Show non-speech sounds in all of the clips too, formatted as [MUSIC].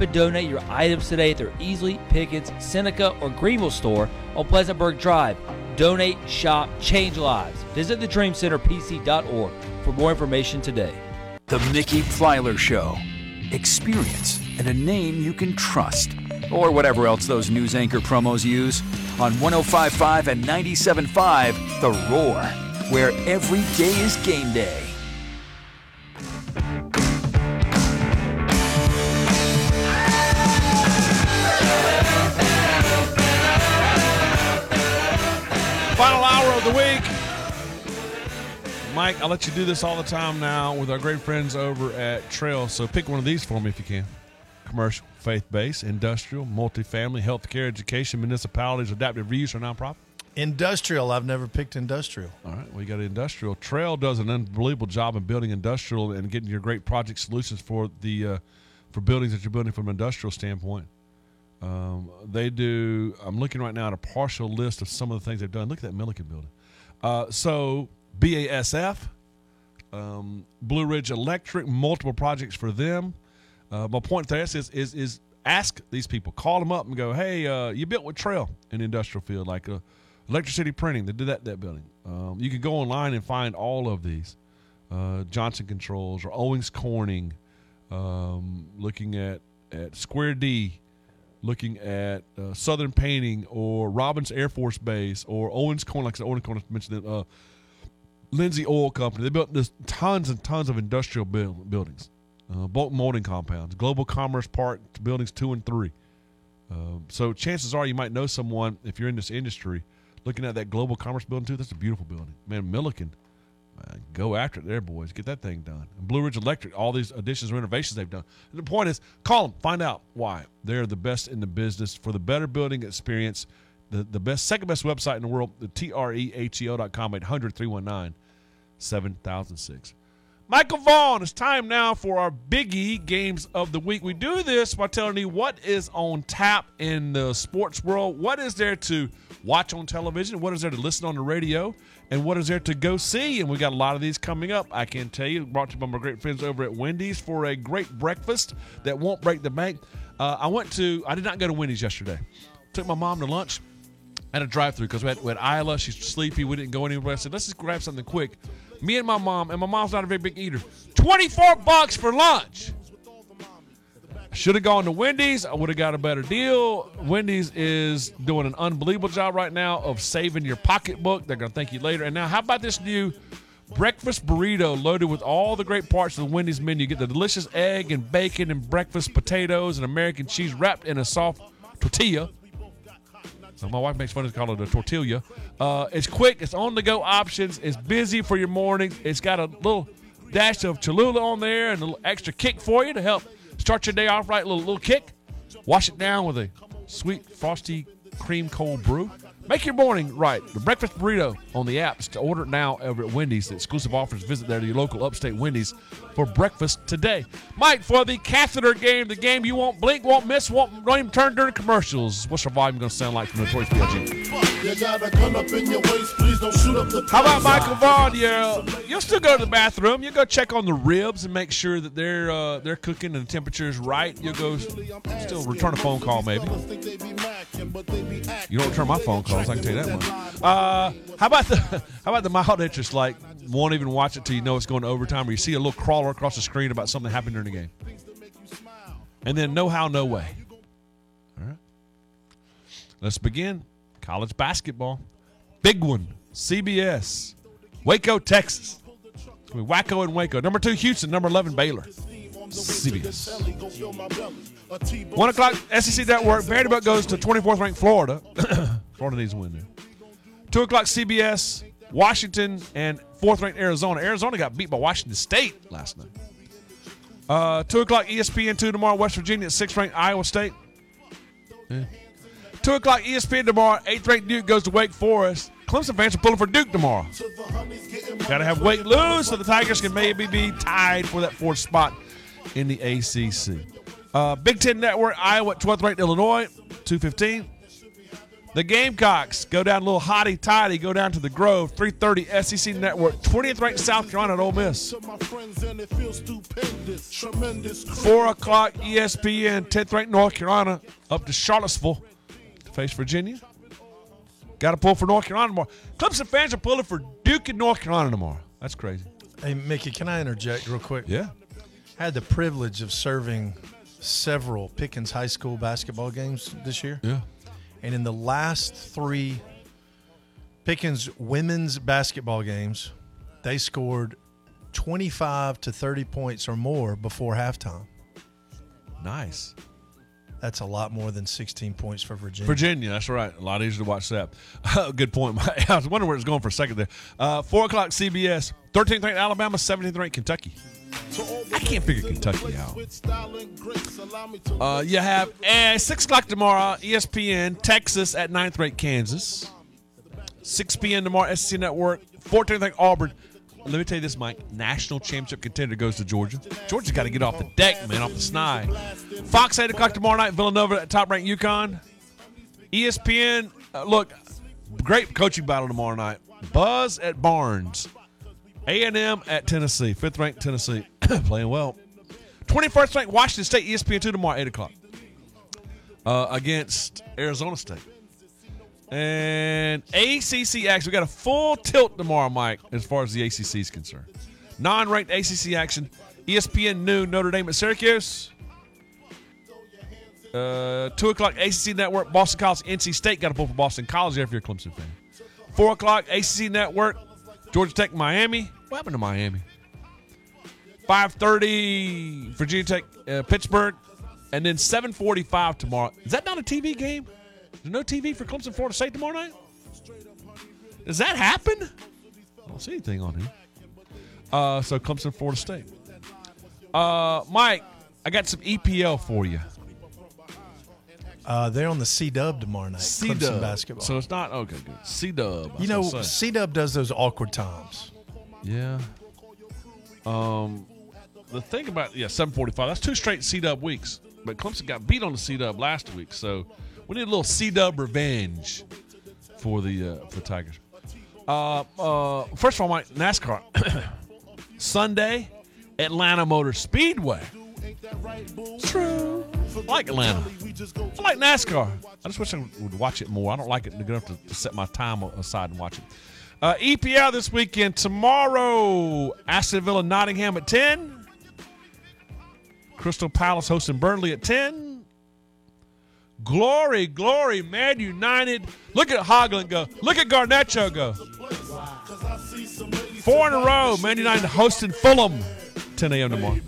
and donate your items today at their Easley, Pickens, Seneca, or Greenville store on Pleasantburg Drive. Donate, shop, change lives. Visit thedreamcenterpc.org for more information today. The Mickey Plyler Show. Experience and a name you can trust. Or whatever else those news anchor promos use. On 1055 and 975, The Roar, where every day is game day. Mike, I'll let you do this all the time now with our great friends over at Trehel. So pick one of these for me if you can. Commercial, faith based, industrial, multifamily, healthcare, education, municipalities, adaptive reuse, or nonprofit. Industrial. I've never picked industrial. All right, we got industrial. Trehel does an unbelievable job in building industrial and getting your great project solutions for the uh, for buildings that you're building from an industrial standpoint. Um, they do. I'm looking right now at a partial list of some of the things they've done. Look at that Milliken building. Uh, so BASF, um, Blue Ridge Electric, multiple projects for them. Uh, my point there is, is is ask these people, call them up and go, hey, uh, you built with Trehel in the industrial field, like uh, Electric City Printing. They did that that building. Um, you can go online and find all of these. Uh, Johnson Controls or Owens Corning, um, looking at at Square D looking at uh, Southern Painting or Robins Air Force Base or Owens Corning, like I said, Owens Corning mentioned it, uh, Lindsay Oil Company. They built this tons and tons of industrial build, buildings, uh, bulk molding compounds, Global Commerce Park buildings two and three. Um, so chances are you might know someone if you're in this industry. Looking at that Global Commerce building too, that's a beautiful building. Man, Milliken, man, go after it there, boys. Get that thing done. And Blue Ridge Electric, all these additions, renovations they've done. And the point is, call them, find out why. They're the best in the business for the better building experience. The, the best, second best website in the world, the T-R-E-H-E-O.com, 800 319 7006. Michael Vaughn, it's time now for our biggie games of the week. We do this by telling you what is on tap in the sports world, what is there to watch on television, what is there to listen on the radio, and what is there to go see. And we got a lot of these coming up. I can tell you, brought to you by my great friends over at Wendy's for a great breakfast that won't break the bank. Uh, I went to, I did not go to Wendy's yesterday. Took my mom to lunch at a drive-through because we had, we had Isla. She's sleepy. We didn't go anywhere. I said, let's just grab something quick. Me and my mom, and my mom's not a very big eater. 24 bucks for lunch. Should have gone to Wendy's. I would have got a better deal. Wendy's is doing an unbelievable job right now of saving your pocketbook. They're going to thank you later. And now, how about this new breakfast burrito loaded with all the great parts of the Wendy's menu? You get the delicious egg and bacon and breakfast potatoes and American cheese wrapped in a soft tortilla. My wife makes fun of call it a tortilla. Uh, it's quick. It's on the go options. It's busy for your morning. It's got a little dash of Cholula on there and a little extra kick for you to help start your day off right. A little little kick. Wash it down with a sweet frosty cream cold brew. Make your morning right. The breakfast burrito on the apps to order now over at Wendy's. The exclusive offers. Visit there to your local upstate Wendy's for breakfast today. Mike, for the catheter game, the game you won't blink, won't miss, won't, even turn during commercials. What's your volume going to sound like from the Notorious B.I.G.? How about Michael Vaughn? Yeah, you'll still go to the bathroom. You go check on the ribs and make sure that they're uh, they're cooking and the temperature is right. You'll go still return a phone call maybe. You don't return my phone calls. I can tell you that one. Uh, how about the [LAUGHS] how about the mild interest? Like won't even watch it till you know it's going to overtime, or you see a little crawler across the screen about something that happened during the game, and then no how, no way. All right, let's begin. College basketball, big one. CBS, Waco, Texas. Gonna and Waco. Number two, Houston. Number eleven, Baylor. CBS. One o'clock, SEC Network. Vanderbilt goes to 24th ranked Florida. [COUGHS] Florida needs a win there. Two o'clock, CBS, Washington, and fourth ranked Arizona. Arizona got beat by Washington State last night. Uh, two o'clock, ESPN two tomorrow. West Virginia, at sixth ranked Iowa State. Yeah. Two o'clock, ESPN tomorrow. Eighth ranked Duke goes to Wake Forest. Clemson fans are pulling for Duke tomorrow. Got to have Wake lose so the Tigers can maybe be tied for that fourth spot in the ACC. Uh, Big Ten Network, Iowa, 12th ranked Illinois, 215. The Gamecocks go down a little hotty toddy, go down to the Grove, 330 SEC Network, 20th ranked South Carolina at Ole Miss. to my friends and it feels stupendous. Tremendous. 4 o'clock ESPN, 10th ranked North Carolina, up to Charlottesville face Virginia. Got to pull for North Carolina tomorrow. Clemson fans are pulling for Duke and North Carolina tomorrow. That's crazy. Hey, Mickey, can I interject real quick? Yeah. I had the privilege of serving several Pickens High School basketball games this year. Yeah. And in the last three Pickens women's basketball games, they scored 25 to 30 points or more before halftime. Nice. That's a lot more than 16 points for Virginia. Virginia, that's right. A lot easier to watch that. [LAUGHS] Good point. [LAUGHS] I was wondering where it's going for a second there. Uh, 4 o'clock CBS, 13th ranked Alabama, 17th ranked Kentucky. I can't figure Kentucky out. Uh, you have uh, 6 o'clock tomorrow, ESPN, Texas at 9th ranked Kansas. 6 p.m. tomorrow, SEC Network, 14th ranked Auburn. Let me tell you this, Mike. National championship contender goes to Georgia. Georgia's got to get off the deck, man, off the snide. Fox, 8 o'clock tomorrow night, Villanova at top ranked UConn. ESPN, uh, look, great coaching battle tomorrow night. Buzz at Barnes. A&M at Tennessee, 5th ranked Tennessee. [COUGHS] Playing well. 21st ranked Washington State, ESPN 2 tomorrow, 8 o'clock. Uh, against Arizona State. And ACC action. We got a full tilt tomorrow, Mike, as far as the ACC is concerned. Non ranked ACC action. ESPN noon, Notre Dame at Syracuse. Uh, 2 o'clock, ACC Network, Boston College, NC State. Got to pull for Boston College there if you're a Clemson fan. 4 o'clock, ACC Network, Georgia Tech, Miami. What happened to Miami? 5.30, Virginia Tech, uh, Pittsburgh. And then 7.45 tomorrow. Is that not a TV game? No TV for Clemson, Florida State tomorrow night? Does that happen? I don't see anything on here. Uh, so Clemson, Florida State. Uh, Mike, I got some EPL for you. Uh, they're on the C Dub tomorrow night. C Clemson Dub. basketball. So it's not okay. Good. C Dub. you know, C Dub does those awkward times. Yeah. Um, the thing about yeah, seven forty five. That's two straight C Dub weeks. But Clemson got beat on the C Dub last week, so we need a little C Dub revenge for the uh, for the Tigers. Uh, uh, first of all, my NASCAR [COUGHS] Sunday, Atlanta Motor Speedway. True. I like Atlanta. I like NASCAR. I just wish I would watch it more. I don't like it enough to, to set my time aside and watch it. Uh, EPL this weekend. Tomorrow, Aston Villa, Nottingham at 10. Crystal Palace hosting Burnley at 10. Glory, glory, Man United. Look at Hojlund go. Look at Garnacho go. Four in a row. Man United hosting Fulham. 10 a.m. tomorrow.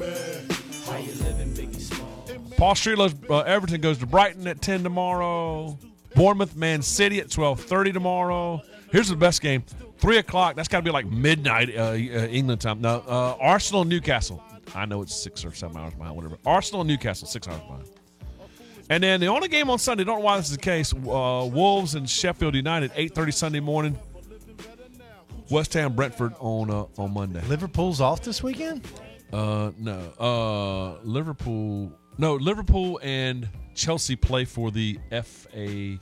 Paul Streeter's uh, Everton goes to Brighton at 10 tomorrow. Bournemouth, Man City at 12:30 tomorrow. Here's the best game: three o'clock. That's got to be like midnight uh, uh, England time. No, uh, Arsenal, Newcastle. I know it's six or seven hours behind, whatever. Arsenal, Newcastle, six hours behind. And then the only game on Sunday. Don't know why this is the case. Uh, Wolves and Sheffield United, 8:30 Sunday morning. West Ham, Brentford on uh, on Monday. Liverpool's off this weekend. Uh, no. Uh, Liverpool. No, Liverpool and Chelsea play for the FA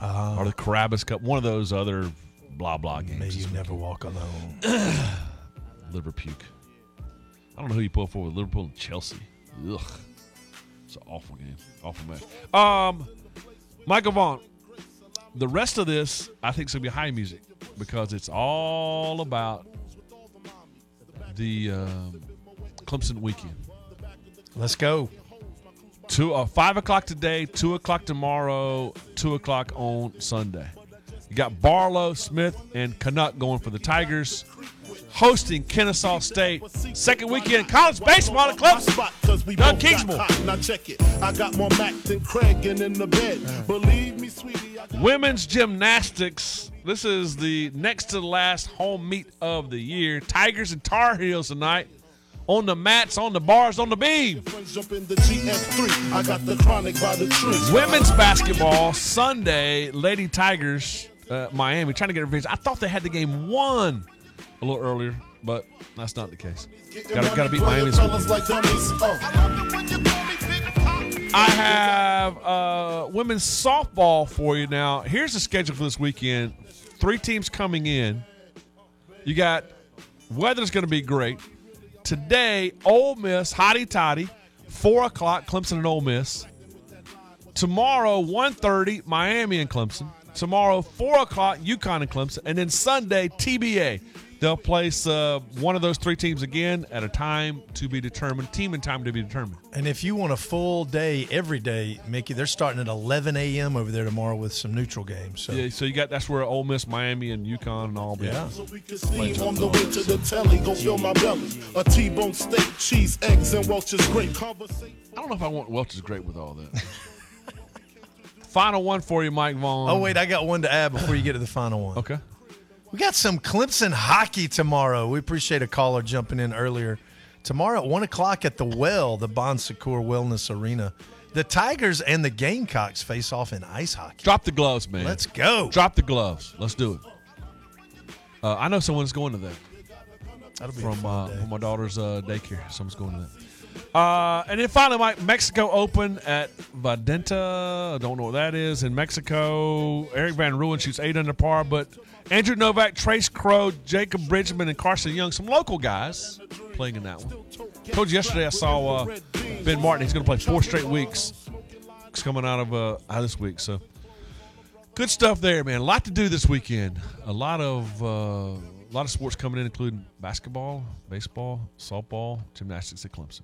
or the Carabao Cup. One of those other blah blah games. May you never walk alone. [CLEARS THROAT] [LAUGHS] Liverpool. I don't know who you pull for with Liverpool and Chelsea. Ugh, it's an awful game, awful match. Um, Michael Vaughn. The rest of this, I think, is gonna be high music because it's all about the um, Clemson weekend. Let's go. Two, uh, five o'clock today, two o'clock tomorrow, two o'clock on Sunday. You got Barlow, Smith, and Canuck going for the Tigers, hosting Kennesaw State. Second weekend college baseball at Clemson. Doug Kingsmore. Now check it. I got more Mac than Craig and in the bed. Believe me, sweetie. Women's gymnastics. This is the next to the last home meet of the year. Tigers and Tar Heels tonight. On the mats, on the bars, on the beam. friends jump in the GF3. I got the chronic by the tree. Women's basketball Sunday, Lady Tigers, uh, Miami, trying to get revenge. I thought they had the game won a little earlier, but that's not the case. Got to got to beat Miami. I have uh, women's softball for you now. Here's the schedule for this weekend. Three teams coming in. You got weather's going to be great. Today, Ole Miss, hotty toddy, four o'clock, Clemson and Ole Miss. Tomorrow, 1.30, Miami and Clemson. Tomorrow, four o'clock, UConn and Clemson, and then Sunday, TBA. They'll place uh, one of those three teams again at a time to be determined, team and time to be determined. And if you want a full day every day, Mickey, they're starting at 11 a.m. over there tomorrow with some neutral games. So Yeah, so you got that's where Ole Miss, Miami, and UConn and all. Be. Yeah. So we can see on the way to the telly, go fill my belly. A T-bone steak, cheese, eggs, and Welch's grape. I don't know if I want Welch's great with all that. [LAUGHS] Final one for you, Mike Vaughn. Oh wait, I got one to add before you get to the final one. Okay. We got some Clemson hockey tomorrow. We appreciate a caller jumping in earlier. Tomorrow at one o'clock at the Well, the Bon Secours Wellness Arena. The Tigers and the Gamecocks face off in ice hockey. Drop the gloves, man. Let's go. Drop the gloves. Let's do it. Uh, I know someone's going to that That'll be from uh, from my daughter's uh, daycare. Someone's going to that. Uh, and then finally, Mike, Mexico Open at Vidanta. I don't know what that is. In Mexico, Erik van Rooyen shoots eight under par, but Andrew Novak, Trace Crowe, Jacob Bridgeman, and Carson Young, some local guys playing in that one. I Told you yesterday I saw uh, Ben Martin. He's going to play four straight weeks. It's coming out of uh, out this week. So good stuff there, man. A lot to do this weekend. A lot of uh, a lot of sports coming in, including basketball, baseball, softball, gymnastics at Clemson.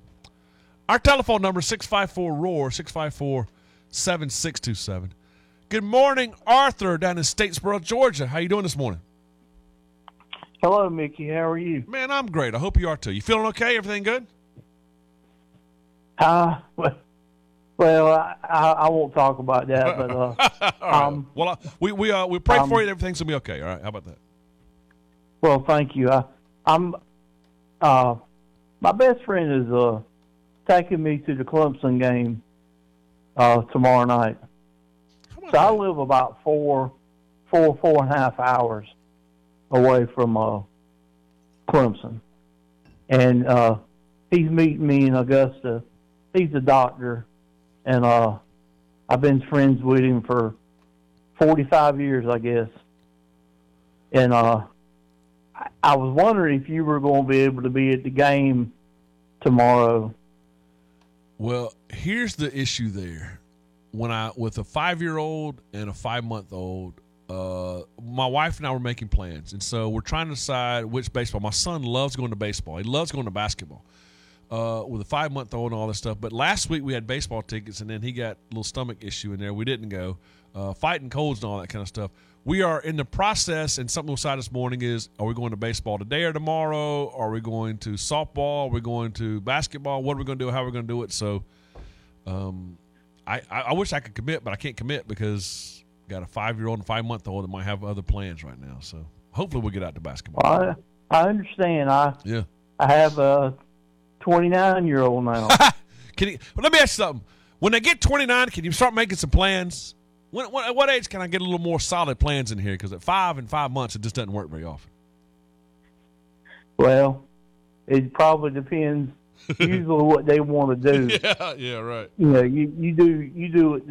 Our telephone number is 654 ROAR, 654 7627. Good morning, Arthur, down in Statesboro, Georgia. How you doing this morning? Hello, Mickey. How are you? Man, I'm great. I hope you are too. You feeling okay? Everything good? Uh, well, I, I, won't talk about that, but uh, [LAUGHS] right. Um, well, uh, we we uh, we pray um, for you. Everything's gonna be okay. All right. How about that? well, thank you. I, I'm uh, my best friend is uh taking me to the Clemson game uh tomorrow night. So I live about four, four, four and a half hours away from uh, Clemson, and uh, he's meeting me in Augusta. He's a doctor, and uh, I've been friends with him for forty-five years, I guess. And uh, I, I was wondering if you were going to be able to be at the game tomorrow. Well, here's the issue there. When I with a five year old and a five month old, uh, my wife and I were making plans, and so we're trying to decide which baseball. My son loves going to baseball. He loves going to basketball. Uh, with a five month old and all this stuff. But last week we had baseball tickets, and then he got a little stomach issue in there. We didn't go. Uh, fighting colds and all that kind of stuff. We are in the process, and something we'll decide this morning is: Are we going to baseball today or tomorrow? Are we going to softball? Are we going to basketball? What are we going to do? How are we going to do it? So, um, I, I wish I could commit, but I can't commit because i got a five year old and five month old that might have other plans right now. So hopefully we'll get out to basketball. I I understand. I yeah. I have a twenty-nine-year-old now. [LAUGHS] Can you, well, let me ask you something. When they get 29, can you start making some plans? When, when, at what age can I get a little more solid plans in here? Because at five and five months, it just doesn't work very often. Well, it probably depends [LAUGHS] usually what they want to do. [LAUGHS] Yeah, yeah, right. You know, you, you do you do it,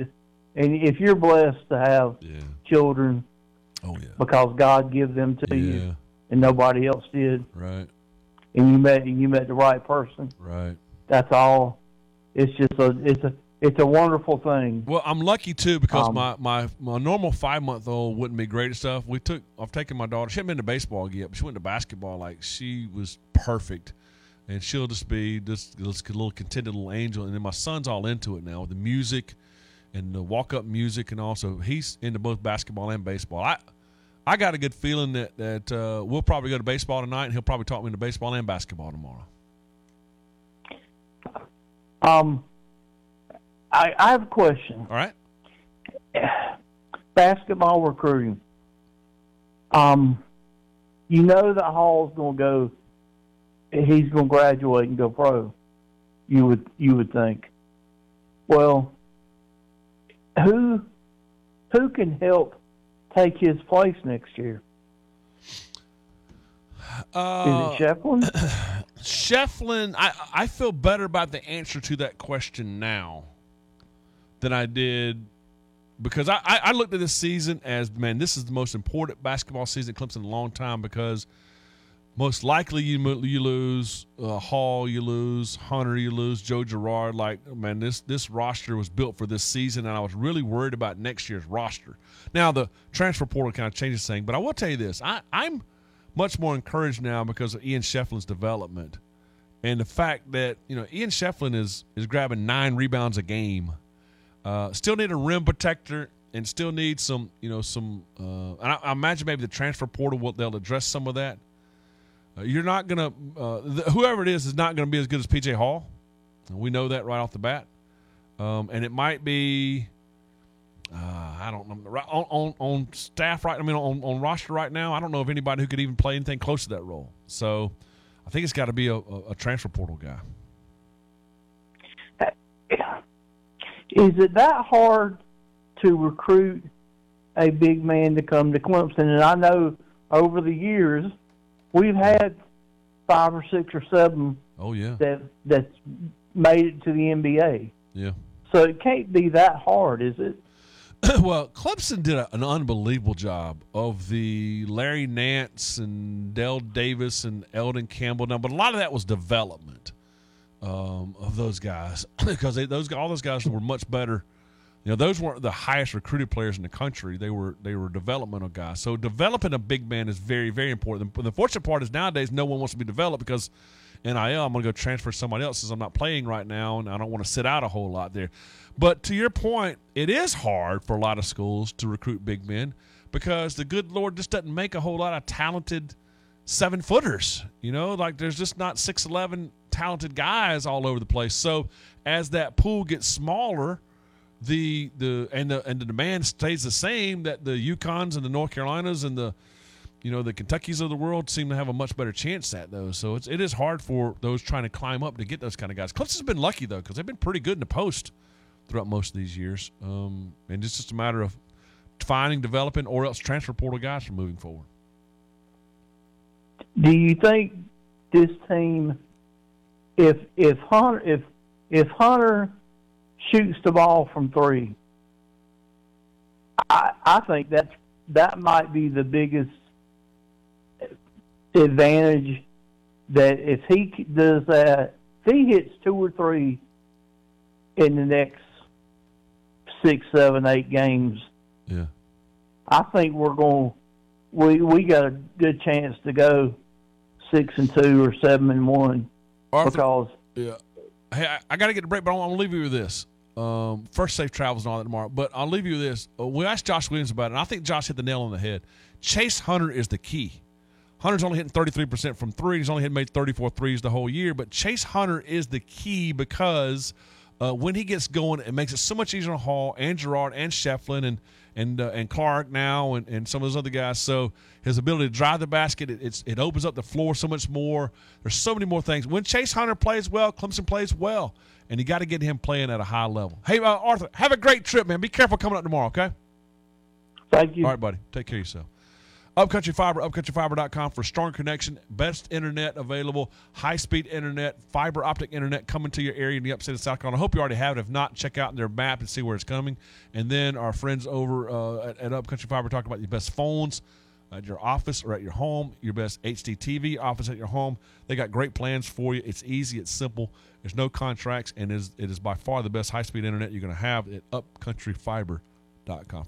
and if you're blessed to have Yeah. children Oh, yeah. because God gives them to Yeah, you and nobody else did, right, and you met you met the right person, right. that's all. It's just a it's a it's a wonderful thing. Well, I'm lucky too because Um, my, my, my normal five month old wouldn't be great at stuff. We took I've taken my daughter. She hadn't been to baseball yet, but she went to basketball. Like she was perfect, and she'll just be just this little contented little angel. And then my son's all into it now with the music and the walk up music, and also he's into both basketball and baseball. I I got a good feeling that that uh, we'll probably go to baseball tonight, and he'll probably talk me into baseball and basketball tomorrow. Um, I I have a question. All right. basketball recruiting. Um, you know that Hall's going to go. He's going to graduate and go pro. You would you would think. Well, who who can help take his place next year? Uh, Is it Schieffelin? [CLEARS THROAT] Schieffelin, I I feel better about the answer to that question now than I did because I, I, looked at this season as man, this is the most important basketball season Clemson in a long time because most likely you you lose uh, Hall, you lose Hunter, you lose Joe Girard. Like man, this this roster was built for this season, and I was really worried about next year's roster. Now the transfer portal kind of changes things, but I will tell you this: I, I'm much more encouraged now because of Ian Schieffelin's development and the fact that you know Ian Schieffelin is is grabbing nine rebounds a game. Uh, still need a rim protector and still need some you know some. Uh, I, I, imagine maybe the transfer portal will they'll address some of that. Uh, you're not gonna uh, whoever it is is not gonna be as good as PJ Hall. We know that right off the bat, um, and it might be. Uh, I don't know on, on, on staff right. I mean, on, on roster right now, I don't know of anybody who could even play anything close to that role. So, I think it's got to be a, a, a transfer portal guy. Is it that hard to recruit a big man to come to Clemson? And I know over the years we've had five or six or seven. Oh yeah. That that's made it to the NBA. Yeah. So it can't be that hard, is it? [CLEARS THROAT] well, Clemson did a, an unbelievable job of the Larry Nance and Dale Davis and Elden Campbell. Now, but a lot of that was development um, of those guys [CLEARS THROAT] because they, those all those guys were much better. You know, those weren't the highest recruited players in the country. They were they were developmental guys. So developing a big man is very very important. The, the fortunate part is nowadays no one wants to be developed because NIL. I'm going to go transfer somebody else since I'm not playing right now, and I don't want to sit out a whole lot there. But to your point, it is hard for a lot of schools to recruit big men because the good Lord just doesn't make a whole lot of talented seven footers. You know, like there's just not 6'11 talented guys all over the place. So as that pool gets smaller, the the and the and the demand stays the same that the UConns and the North Carolinas and the you know the Kentuckys of the world seem to have a much better chance at those. So it's it is hard for those trying to climb up to get those kind of guys. Clemson's been lucky though because they've been pretty good in the post throughout most of these years. Um, and it's just a matter of finding, developing, or else transfer portal guys for moving forward. Do you think this team, if if Hunter if if Hunter shoots the ball from three, I I think that's that might be the biggest advantage. That if he does that, if he hits two or three in the next six, seven, eight games. Yeah. I think we're going. We we got a good chance to go six and two or seven and one Arthur, because. Yeah. Hey, I, I got to get a break, but I'm to leave you with this. Um, first, safe travels and all that tomorrow. But I'll leave you with this. Uh, we asked Josh Williams about it, and I think Josh hit the nail on the head. Chase Hunter is the key. Hunter's only hitting 33% from three. He's only hit made 34 threes the whole year. But Chase Hunter is the key because – uh, when he gets going, it makes it so much easier on Hall and Girard and Schieffelin and and uh, and Clark now and, and some of those other guys. So his ability to drive the basket, it, it opens up the floor so much more. There's so many more things. When Chase Hunter plays well, Clemson plays well, and you got to get him playing at a high level. Hey, uh, Arthur, have a great trip, man. Be careful coming up tomorrow, okay? Thank you. All right, buddy. Take care of yourself. Upcountry Fiber, upcountryfiber.com for strong connection, best internet available, high speed internet, fiber optic internet coming to your area in the upstate of South Carolina. I hope you already have it. If not, check out their map and see where it's coming. And then our friends over uh, at, at Upcountry Fiber talk about your best phones at your office or at your home, your best HD TV office at your home. They got great plans for you. It's easy, it's simple. There's no contracts, and it is, it is by far the best high speed internet you're going to have at Upcountry Fiber.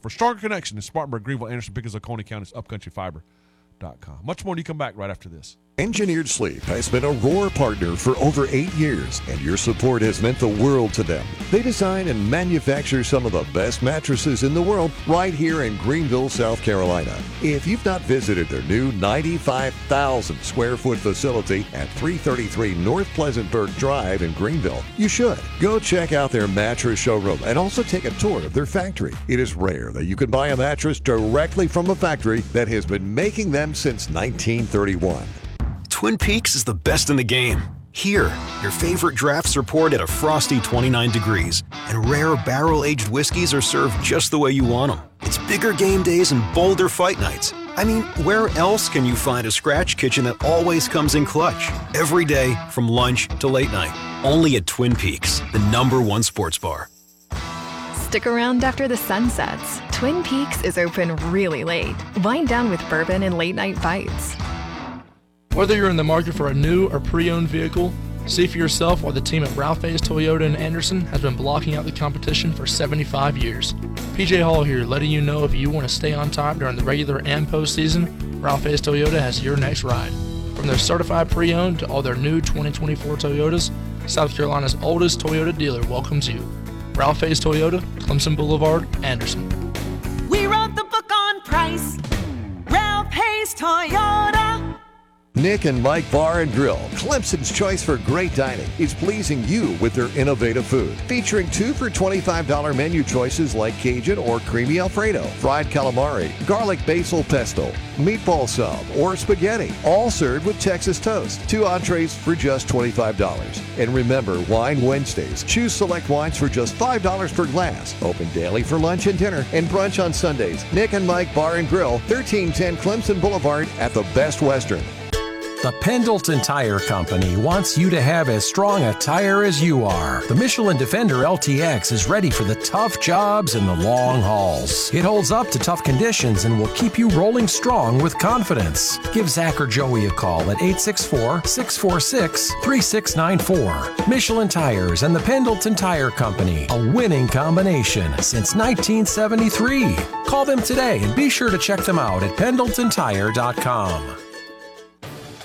For stronger connection in Spartanburg, Greenville, Anderson, Pickens, Oconee Counties, upcountryfiber.com. Much more, and you come back right after this. Engineered Sleep has been a Roar partner for over eight years, and your support has meant the world to them. They design and manufacture some of the best mattresses in the world right here in Greenville, South Carolina. If you've not visited their new 95,000 square foot facility at 333 North Pleasantburg Drive in Greenville, you should. Go check out their mattress showroom and also take a tour of their factory. It is rare that you can buy a mattress directly from a factory that has been making them since 1931. Twin Peaks is the best in the game. Here, your favorite drafts are poured at a frosty 29 degrees, and rare barrel aged whiskeys are served just the way you want them. It's bigger game days and bolder fight nights. I mean, where else can you find a scratch kitchen that always comes in clutch? Every day, from lunch to late night. Only at Twin Peaks, the number one sports bar. Stick around after the sun sets. Twin Peaks is open really late. Wind down with bourbon and late night bites. Whether you're in the market for a new or pre owned vehicle, see for yourself why the team at Ralph Hayes Toyota in Anderson has been blocking out the competition for 75 years. PJ Hall here, letting you know if you want to stay on top during the regular and postseason, Ralph Hayes Toyota has your next ride. From their certified pre owned to all their new 2024 Toyotas, South Carolina's oldest Toyota dealer welcomes you. Ralph Hayes Toyota, Clemson Boulevard, Anderson. We wrote the book on price. Ralph Hayes Toyota. Nick and Mike Bar and Grill, Clemson's choice for great dining, is pleasing you with their innovative food. Featuring two for $25 menu choices like Cajun or creamy Alfredo, fried calamari, garlic basil pesto, meatball sub, or spaghetti, all served with Texas toast. Two entrees for just $25. And remember, Wine Wednesdays. Choose select wines for just $5 per glass. Open daily for lunch and dinner and brunch on Sundays. Nick and Mike Bar and Grill, 1310 Clemson Boulevard at the Best Western. The Pendleton Tire Company wants you to have as strong a tire as you are. The Michelin Defender LTX is ready for the tough jobs and the long hauls. It holds up to tough conditions and will keep you rolling strong with confidence. Give Zach or Joey a call at 864 646 3694. Michelin Tires and the Pendleton Tire Company, a winning combination since 1973. Call them today and be sure to check them out at pendletontire.com.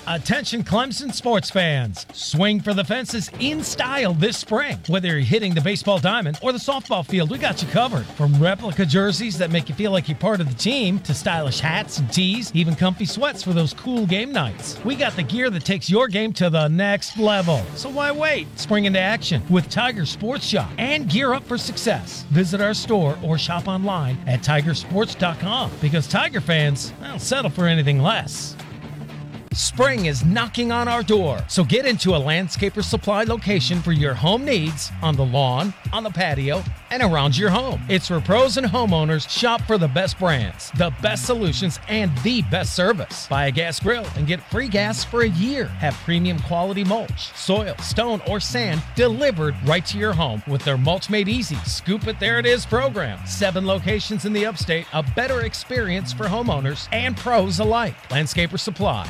Attention Clemson sports fans. Swing for the fences in style this spring. Whether you're hitting the baseball diamond or the softball field, we got you covered. From replica jerseys that make you feel like you're part of the team to stylish hats and tees, even comfy sweats for those cool game nights. We got the gear that takes your game to the next level. So why wait? Spring into action with Tiger Sports Shop and gear up for success. Visit our store or shop online at tigersports.com because Tiger fans, don't settle for anything less. Spring is knocking on our door, so get into a landscaper supply location for your home needs on the lawn, on the patio, and around your home. It's where pros and homeowners shop for the best brands, the best solutions, and the best service. Buy a gas grill and get free gas for a year. Have premium quality mulch, soil, stone, or sand delivered right to your home with their Mulch Made Easy Scoop It There It Is program. Seven locations in the upstate, a better experience for homeowners and pros alike. Landscaper Supply.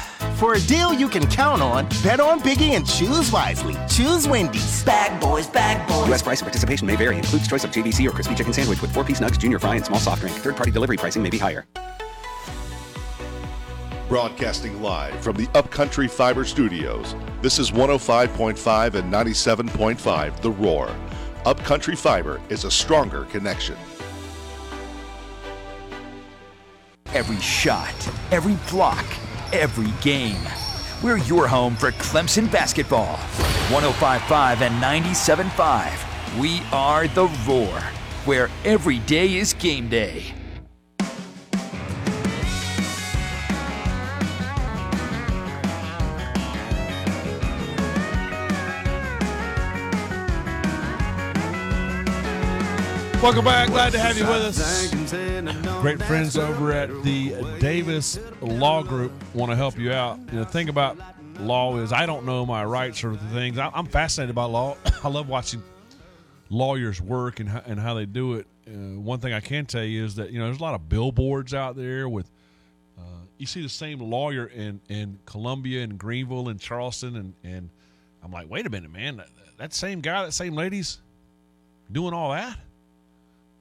[SIGHS] For a deal you can count on, bet on Biggie and choose wisely. Choose Wendy's. Bag boys, bag boys. U.S. price and participation may vary. Includes choice of JBC or crispy chicken sandwich with four-piece nugs, junior fry, and small soft drink. Third-party delivery pricing may be higher. Broadcasting live from the Upcountry Fiber Studios. This is 105.5 and 97.5 The Roar. Upcountry Fiber is a stronger connection. Every shot, every block, every game. We're your home for Clemson basketball. 1055 and 975. We are the Roar, where every day is game day. Welcome back. Glad to have you with us. Great friends over at the Davis Law Group want to help you out. You know, think about law is I don't know my rights or the things. I, am fascinated by law. [COUGHS] I love watching lawyers work and how, and how they do it. Uh, one thing I can tell you is that you know there's a lot of billboards out there with. Uh, you see the same lawyer in in Columbia and Greenville and Charleston and and I'm like, wait a minute, man, that, that same guy, that same lady's doing all that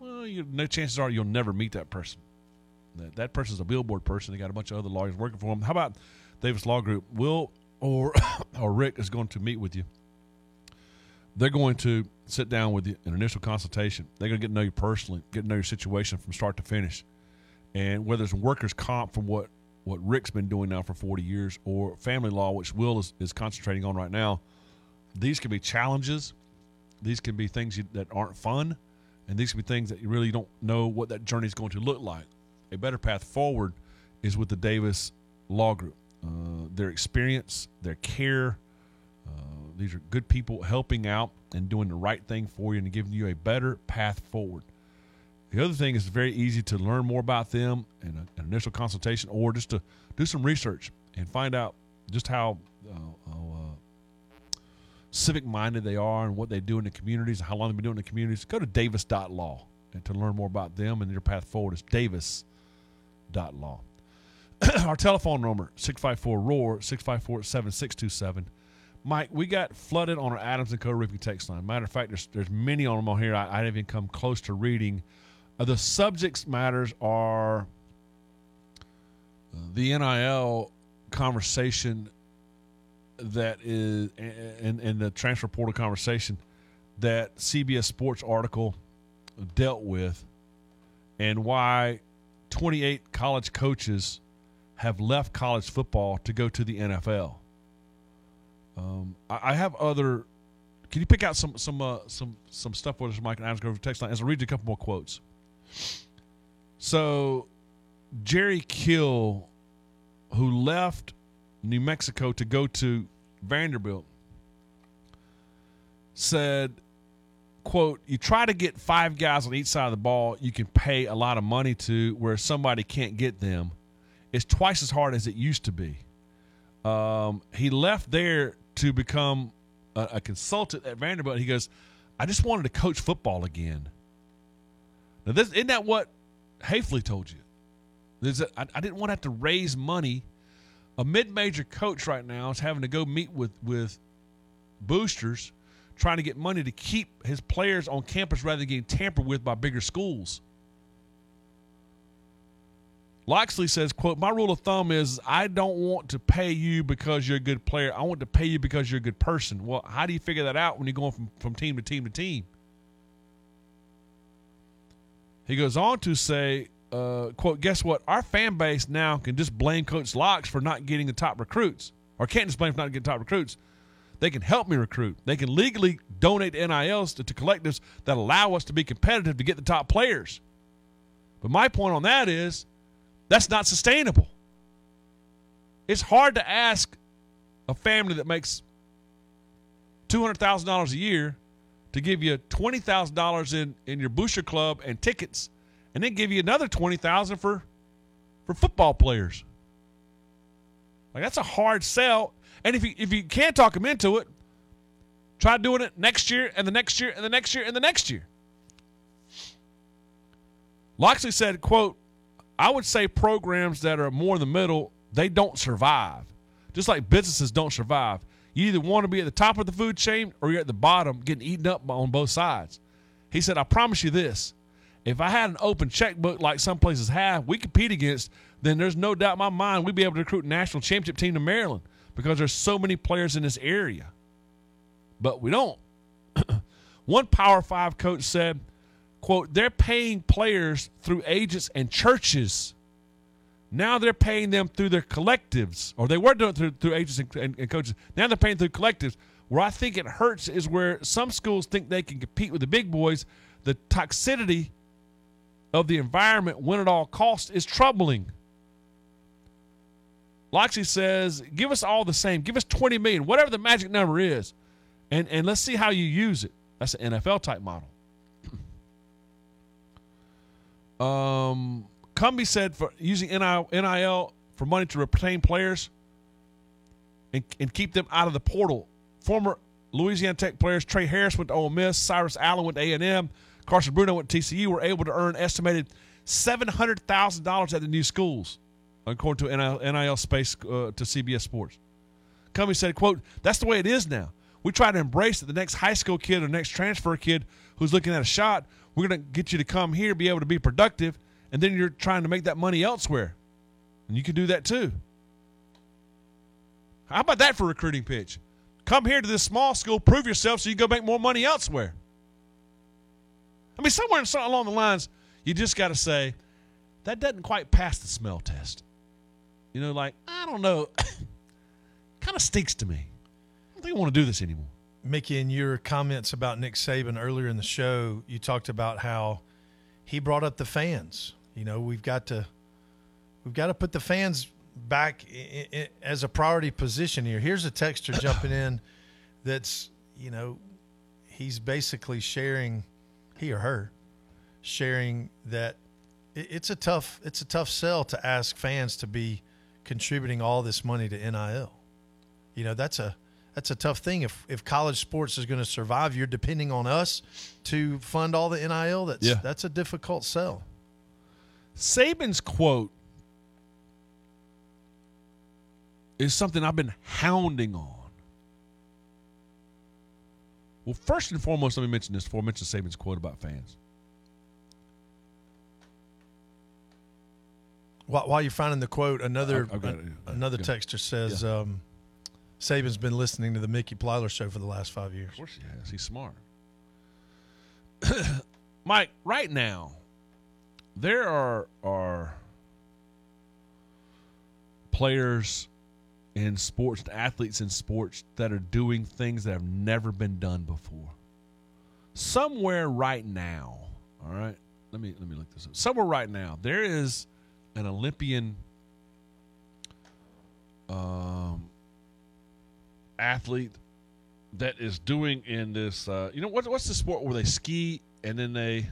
well, you, no chances are you'll never meet that person. That, that person's a billboard person. They got a bunch of other lawyers working for them. How about Davis Law Group? Will or [COUGHS] or Rick is going to meet with you. They're going to sit down with you an initial consultation. They're going to get to know you personally, get to know your situation from start to finish, and whether it's workers' comp from what what Rick's been doing now for 40 years, or family law, which Will is, is concentrating on right now. These can be challenges. These can be things you, that aren't fun and these can be things that you really don't know what that journey is going to look like. A better path forward is with the Davis Law Group. Uh, their experience, their care, uh, these are good people helping out and doing the right thing for you and giving you a better path forward. The other thing is very easy to learn more about them in a, an initial consultation or just to do some research and find out just how, uh, uh, civic minded they are and what they do in the communities, and how long they've been doing in the communities. Go to davis.law and to learn more about them and their path forward is davis.law. [CLEARS THROAT] Our telephone number 654 ROAR 654 7627. Mike, we got flooded on our Adams and Co. roofing text line. Matter of fact, there's there's many on them on here. I, I didn't even come close to reading. Uh, the subjects matters are the NIL conversation that is in, and the transfer portal conversation that CBS Sports article dealt with, and why 28 college coaches have left college football to go to the NFL. Um, I, I, have other. Can you pick out some some uh, some some stuff for us, Mike and Adams go over text line as I read you a couple more quotes. So, Jerry Kill, who left New Mexico to go to Vanderbilt, said, "quote You try to get five guys on each side of the ball you can pay a lot of money to, where somebody can't get them. It's twice as hard as it used to be." Um, he left there to become a, a, consultant at Vanderbilt. He goes, I just wanted to coach football again. Now, this isn't that what Hafley told you? There's a, I, I didn't want to have to raise money. A mid-major coach right now is having to go meet with with boosters, trying to get money to keep his players on campus rather than getting tampered with by bigger schools. Locksley says, quote, my rule of thumb is I don't want to pay you because you're a good player. I want to pay you because you're a good person. Well, how do you figure that out when you're going from, from team to team to team? He goes on to say, uh, quote, guess what? Our fan base now can just blame Coach Locks for not getting the top recruits, or can't just blame for not getting top recruits. They can help me recruit. They can legally donate to NILs to, to collectives that allow us to be competitive to get the top players. But my point on that is that's not sustainable. It's hard to ask a family that makes $200,000 a year to give you $20,000 in, in your booster club and tickets and then give you another 20000 for for football players. Like that's a hard sell. And if you if you can't talk them into it, try doing it next year and the next year and the next year and the next year. Locksley said, quote, I would say programs that are more in the middle, they don't survive. Just like businesses don't survive. You either want to be at the top of the food chain or you're at the bottom getting eaten up on both sides. He said, I promise you this. If I had an open checkbook like some places have, we compete against, then there's no doubt in my mind we'd be able to recruit a national championship team to Maryland because there's so many players in this area. But we don't. [CLEARS THROAT] One Power Five coach said, quote, they're paying players through agents and churches. Now they're paying them through their collectives, or they were doing it through, through agents and, and, and coaches. Now they're paying through collectives. Where I think it hurts is where some schools think they can compete with the big boys. The toxicity of the environment, when at all costs, is troubling. Locksley says, give us all the same. Give us 20 million, whatever the magic number is, and, and let's see how you use it. That's an NFL type model. [CLEARS THROAT] Um, Cumbie said for using NIL for money to retain players and, and keep them out of the portal. Former Louisiana Tech players Trey Harris went to Ole Miss, Cyrus Allen went to A&M, Carson Bruno to TCU. Were able to earn estimated seven hundred thousand dollars at the new schools, according to NIL, NIL space uh, to CBS Sports. Cumbie said, "quote That's the way it is now. We try to embrace that the next high school kid or next transfer kid who's looking at a shot we're going to get you to come here, be able to be productive, and then you're trying to make that money elsewhere. And you can do that too. How about that for recruiting pitch? Come here to this small school, prove yourself so you go make more money elsewhere. I mean, somewhere along the lines, you just got to say, that doesn't quite pass the smell test. You know, like, I don't know, [COUGHS] kind of stinks to me. I don't think I want to do this anymore. Mickey, in your comments about Nick Saban earlier in the show, you talked about how he brought up the fans. You know, we've got to we've got to put the fans back in, in, as a priority position here. Here's a texter jumping in. [COUGHS] that's you know he's basically sharing he or her sharing that it's a tough it's a tough sell to ask fans to be contributing all this money to NIL. You know that's a that's a tough thing. If if college sports is going to survive, you're depending on us to fund all the NIL. That's Yeah. that's a difficult sell. Saban's quote is something I've been hounding on. Well, first and foremost, let me mention this before I mention Saban's quote about fans. While, while you're finding the quote, another I've- I've got it. another texter says um, Saban's been listening to the Mickey Plyler show for the last five years. Of course he has. He's smart. [COUGHS] Mike, right now, there are are players in sports, athletes in sports that are doing things that have never been done before. Somewhere right now, all right. Let me let me look this up. Somewhere right now, there is an Olympian um, athlete that is doing in this. Uh, you know what, what's the sport where they ski and then they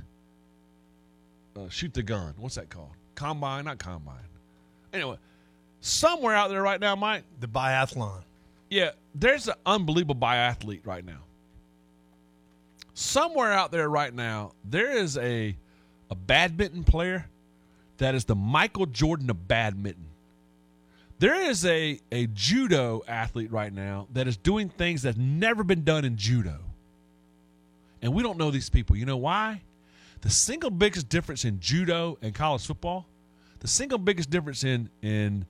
uh, shoot the gun? What's that called? Combine, not combine. Anyway, somewhere out there right now, Mike. The biathlon. Yeah, there's an unbelievable biathlete right now. Somewhere out there right now, there is a a badminton player that is the Michael Jordan of badminton. There is a, a judo athlete right now that is doing things that's never been done in judo. And we don't know these people. You know why? The single biggest difference in judo and college football, the single biggest difference in in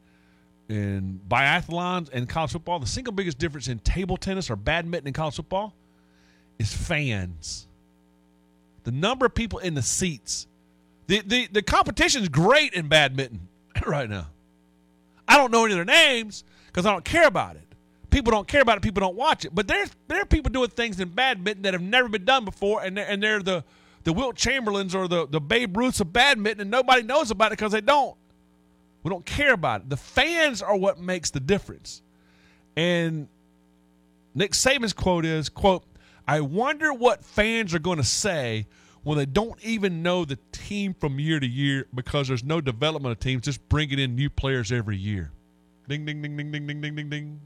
in biathlons and college football, the single biggest difference in table tennis or badminton and college football is fans. The number of people in the seats. The the, the competition's great in badminton [LAUGHS] right now. I don't know any of their names because I don't care about it. People don't care about it. People don't watch it. But there's there are people doing things in badminton that have never been done before, and they're, and they're the the Wilt Chamberlains or the the Babe Ruths of badminton, and nobody knows about it because they don't. We don't care about it. The fans are what makes the difference. And Nick Saban's quote is, quote, I wonder what fans are going to say when they don't even know the team from year to year because there's no development of teams, just bringing in new players every year. Ding, ding, ding, ding, ding, ding, ding, ding, ding.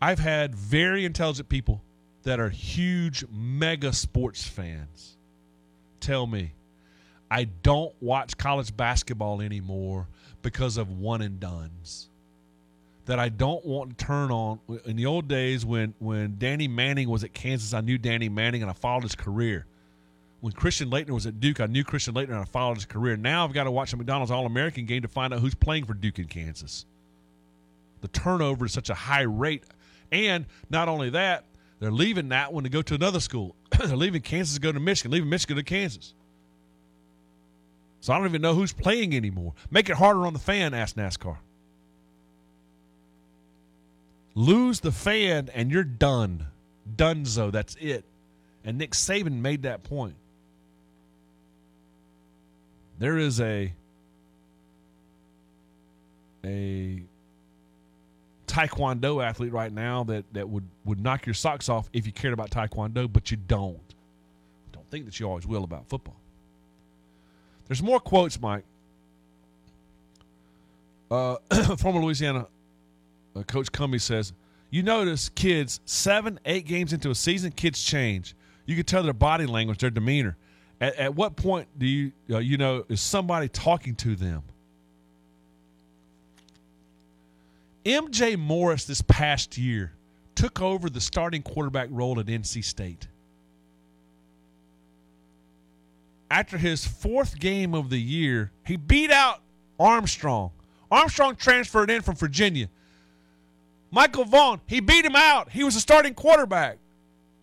I've had very intelligent people that are huge mega sports fans tell me, I don't watch college basketball anymore because of one and dones. That I don't want to turn on. In the old days, when when Danny Manning was at Kansas, I knew Danny Manning and I followed his career. When Christian Laettner was at Duke, I knew Christian Laettner and I followed his career. Now I've got to watch a McDonald's All American game to find out who's playing for Duke in Kansas. The turnover is such a high rate, and not only that, they're leaving that one to go to another school. [CLEARS THROAT] they're leaving Kansas to go to Michigan, leaving Michigan to Kansas. So I don't even know who's playing anymore. Make it harder on the fan, ask NASCAR. Lose the fan and you're done. Dunzo, that's it. And Nick Saban made that point. There is a a taekwondo athlete right now that, that would, would knock your socks off if you cared about taekwondo, but you don't. Don't think that you always will about football. There's more quotes, Mike. Uh, [CLEARS THROAT] former Louisiana uh, coach Cumbie says, "You notice kids seven, eight games into a season, kids change. You can tell their body language, their demeanor. At, at what point do you, uh, you know, is somebody talking to them?" MJ Morris this past year took over the starting quarterback role at NC State. After his fourth game of the year, he beat out Armstrong. Armstrong transferred in from Virginia. Michael Vaughn, he beat him out. He was a starting quarterback.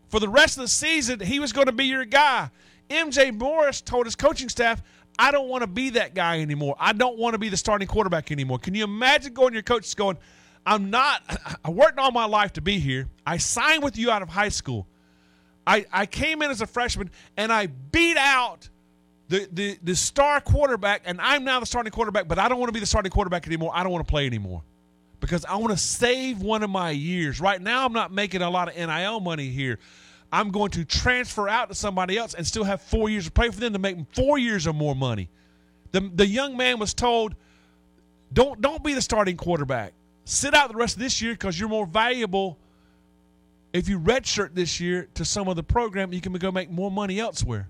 For the rest of the season, he was going to be your guy. MJ Morris told his coaching staff, I don't want to be that guy anymore. I don't want to be the starting quarterback anymore. Can you imagine going to your coach going, I'm not, [CLEARS THROAT] I worked all my life to be here. I signed with you out of high school. I, I came in as a freshman and I beat out the, the, the star quarterback, and I'm now the starting quarterback, but I don't want to be the starting quarterback anymore. I don't want to play anymore because I want to save one of my years. Right now, I'm not making a lot of NIL money here. I'm going to transfer out to somebody else and still have four years to play for them to make four years or more money. The, the young man was told, don't, don't be the starting quarterback. Sit out the rest of this year because you're more valuable if you redshirt this year to some other program. You can go make more money elsewhere.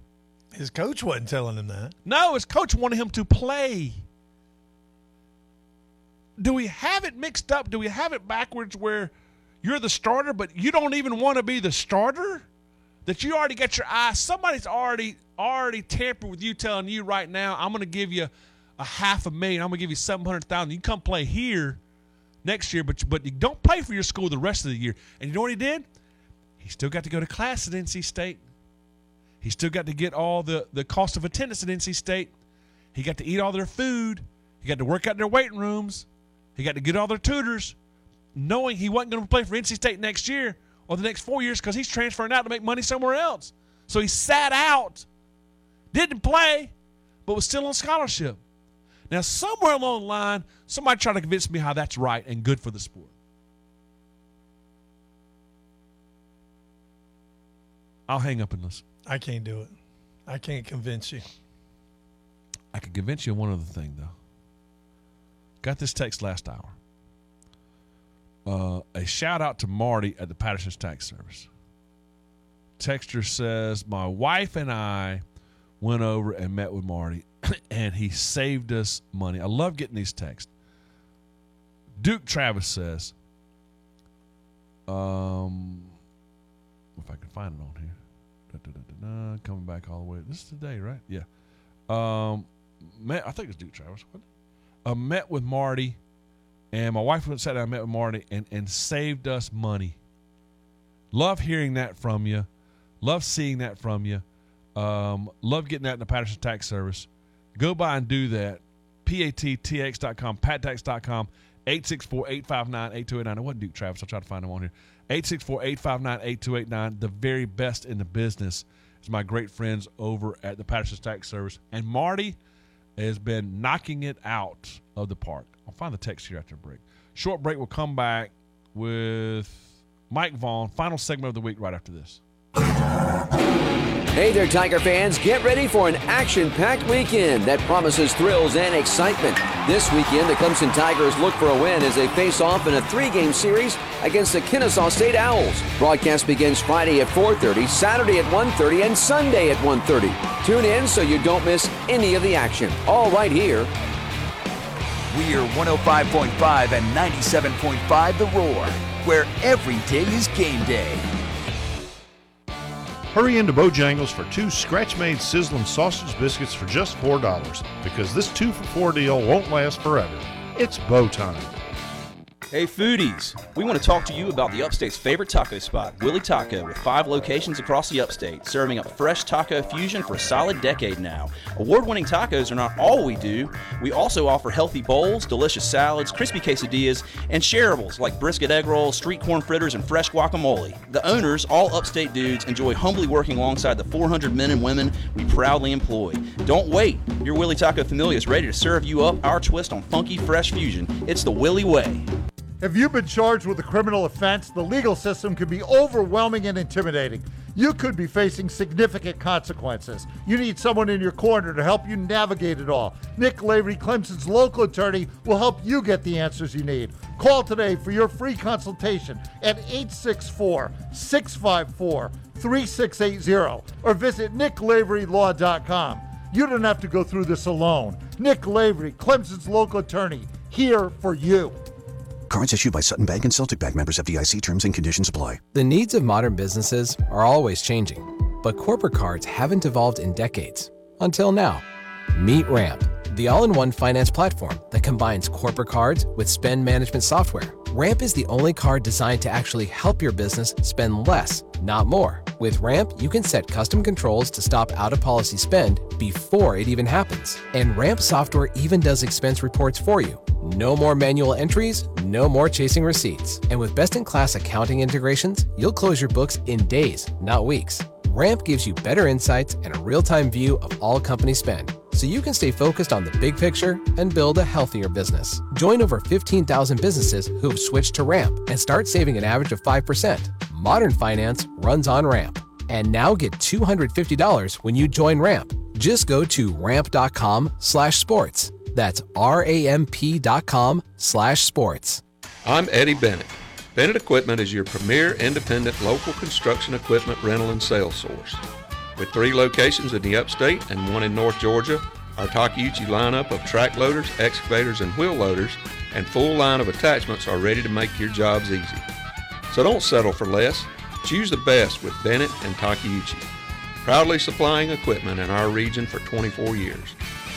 His coach wasn't telling him that. No, his coach wanted him to play. Do we have it mixed up? Do we have it backwards where you're the starter, but you don't even want to be the starter? That you already got your eye. Somebody's already already tampered with you, telling you right now, I'm going to give you a half a million. I'm going to give you seven hundred thousand. You come play here next year, but but you don't play for your school the rest of the year. And you know what he did? He still got to go to class at NC State. He still got to get all the, the cost of attendance at NC State. He got to eat all their food. He got to work out in their waiting rooms. He got to get all their tutors, knowing he wasn't going to play for NC State next year or the next four years because he's transferring out to make money somewhere else. So he sat out, didn't play, but was still on scholarship. Now, somewhere along the line, somebody tried to convince me how that's right and good for the sport. I'll hang up and listen. I can't do it. I can't convince you. I can convince you of one other thing, though. Got this text last hour. Uh, a shout out to Marty at the Patterson's Tax Service. Texture says, My wife and I went over and met with Marty, [CLEARS THROAT] and he saved us money. I love getting these texts. Duke Travis says, um, if I can find it on here. Da, da, da, coming back all the way. This is today, right? Yeah. Um, met, I think it's Duke Travis. What? Uh, met with Marty, and my wife went sat down and met with Marty and, and saved us money. Love hearing that from you. Love seeing that from you. Um, love getting that in the Patterson Tax Service. Go by and do that. PATTX.com, pattax.com, 864-859-8289. It wasn't Duke Travis. I'll try to find him on here. 864-859-8289. The very best in the business is my great friends over at the Patterson Tax Service. And Marty has been knocking it out of the park. I'll find the text here after the break. Short break. We'll come back with Mike Vaughn. Final segment of the week right after this. Hey there, Tiger fans. Get ready for an action packed weekend that promises thrills and excitement. This weekend, the Clemson Tigers look for a win as they face off in a three game series against the Kennesaw State Owls. Broadcast begins Friday at 4.30, Saturday at 1.30, and Sunday at 1.30. Tune in so you don't miss any of the action. All right here. We're 105.5 and 97.5 The Roar, where every day is game day. Hurry into Bojangles for two scratch made sizzling sausage biscuits for just $4 because this two for four deal won't last forever. It's Bow time. Hey foodies, we want to talk to you about the Upstate's favorite taco spot, Willy Taco, with five locations across the Upstate, serving up fresh taco fusion for a solid decade now. Award winning tacos are not all we do, we also offer healthy bowls, delicious salads, crispy quesadillas, and shareables like brisket egg rolls, street corn fritters, and fresh guacamole. The owners, all Upstate dudes, enjoy humbly working alongside the 400 men and women we proudly employ. Don't wait, your Willy Taco Familia is ready to serve you up our twist on funky, fresh fusion. It's the Willy way. If you've been charged with a criminal offense, the legal system can be overwhelming and intimidating. You could be facing significant consequences. You need someone in your corner to help you navigate it all. Nick Lavery, Clemson's local attorney, will help you get the answers you need. Call today for your free consultation at 864 654 3680 or visit nicklaverylaw.com. You don't have to go through this alone. Nick Lavery, Clemson's local attorney, here for you. Cards issued by Sutton Bank and Celtic Bank members FDIC terms and conditions apply. The needs of modern businesses are always changing, but corporate cards haven't evolved in decades. Until now. Meet Ramp, the all in one finance platform that combines corporate cards with spend management software. Ramp is the only card designed to actually help your business spend less, not more. With Ramp, you can set custom controls to stop out of policy spend before it even happens. And Ramp software even does expense reports for you. No more manual entries, no more chasing receipts. And with best in class accounting integrations, you'll close your books in days, not weeks. Ramp gives you better insights and a real time view of all company spend so you can stay focused on the big picture and build a healthier business. Join over 15,000 businesses who have switched to Ramp and start saving an average of 5%. Modern finance runs on Ramp. And now get $250 when you join Ramp. Just go to ramp.com slash sports. That's R-A-M-P dot com slash sports. I'm Eddie Bennett. Bennett Equipment is your premier independent local construction equipment rental and sales source. With three locations in the upstate and one in North Georgia, our Takeuchi lineup of track loaders, excavators, and wheel loaders and full line of attachments are ready to make your jobs easy. So don't settle for less. Choose the best with Bennett and Takeuchi. Proudly supplying equipment in our region for 24 years.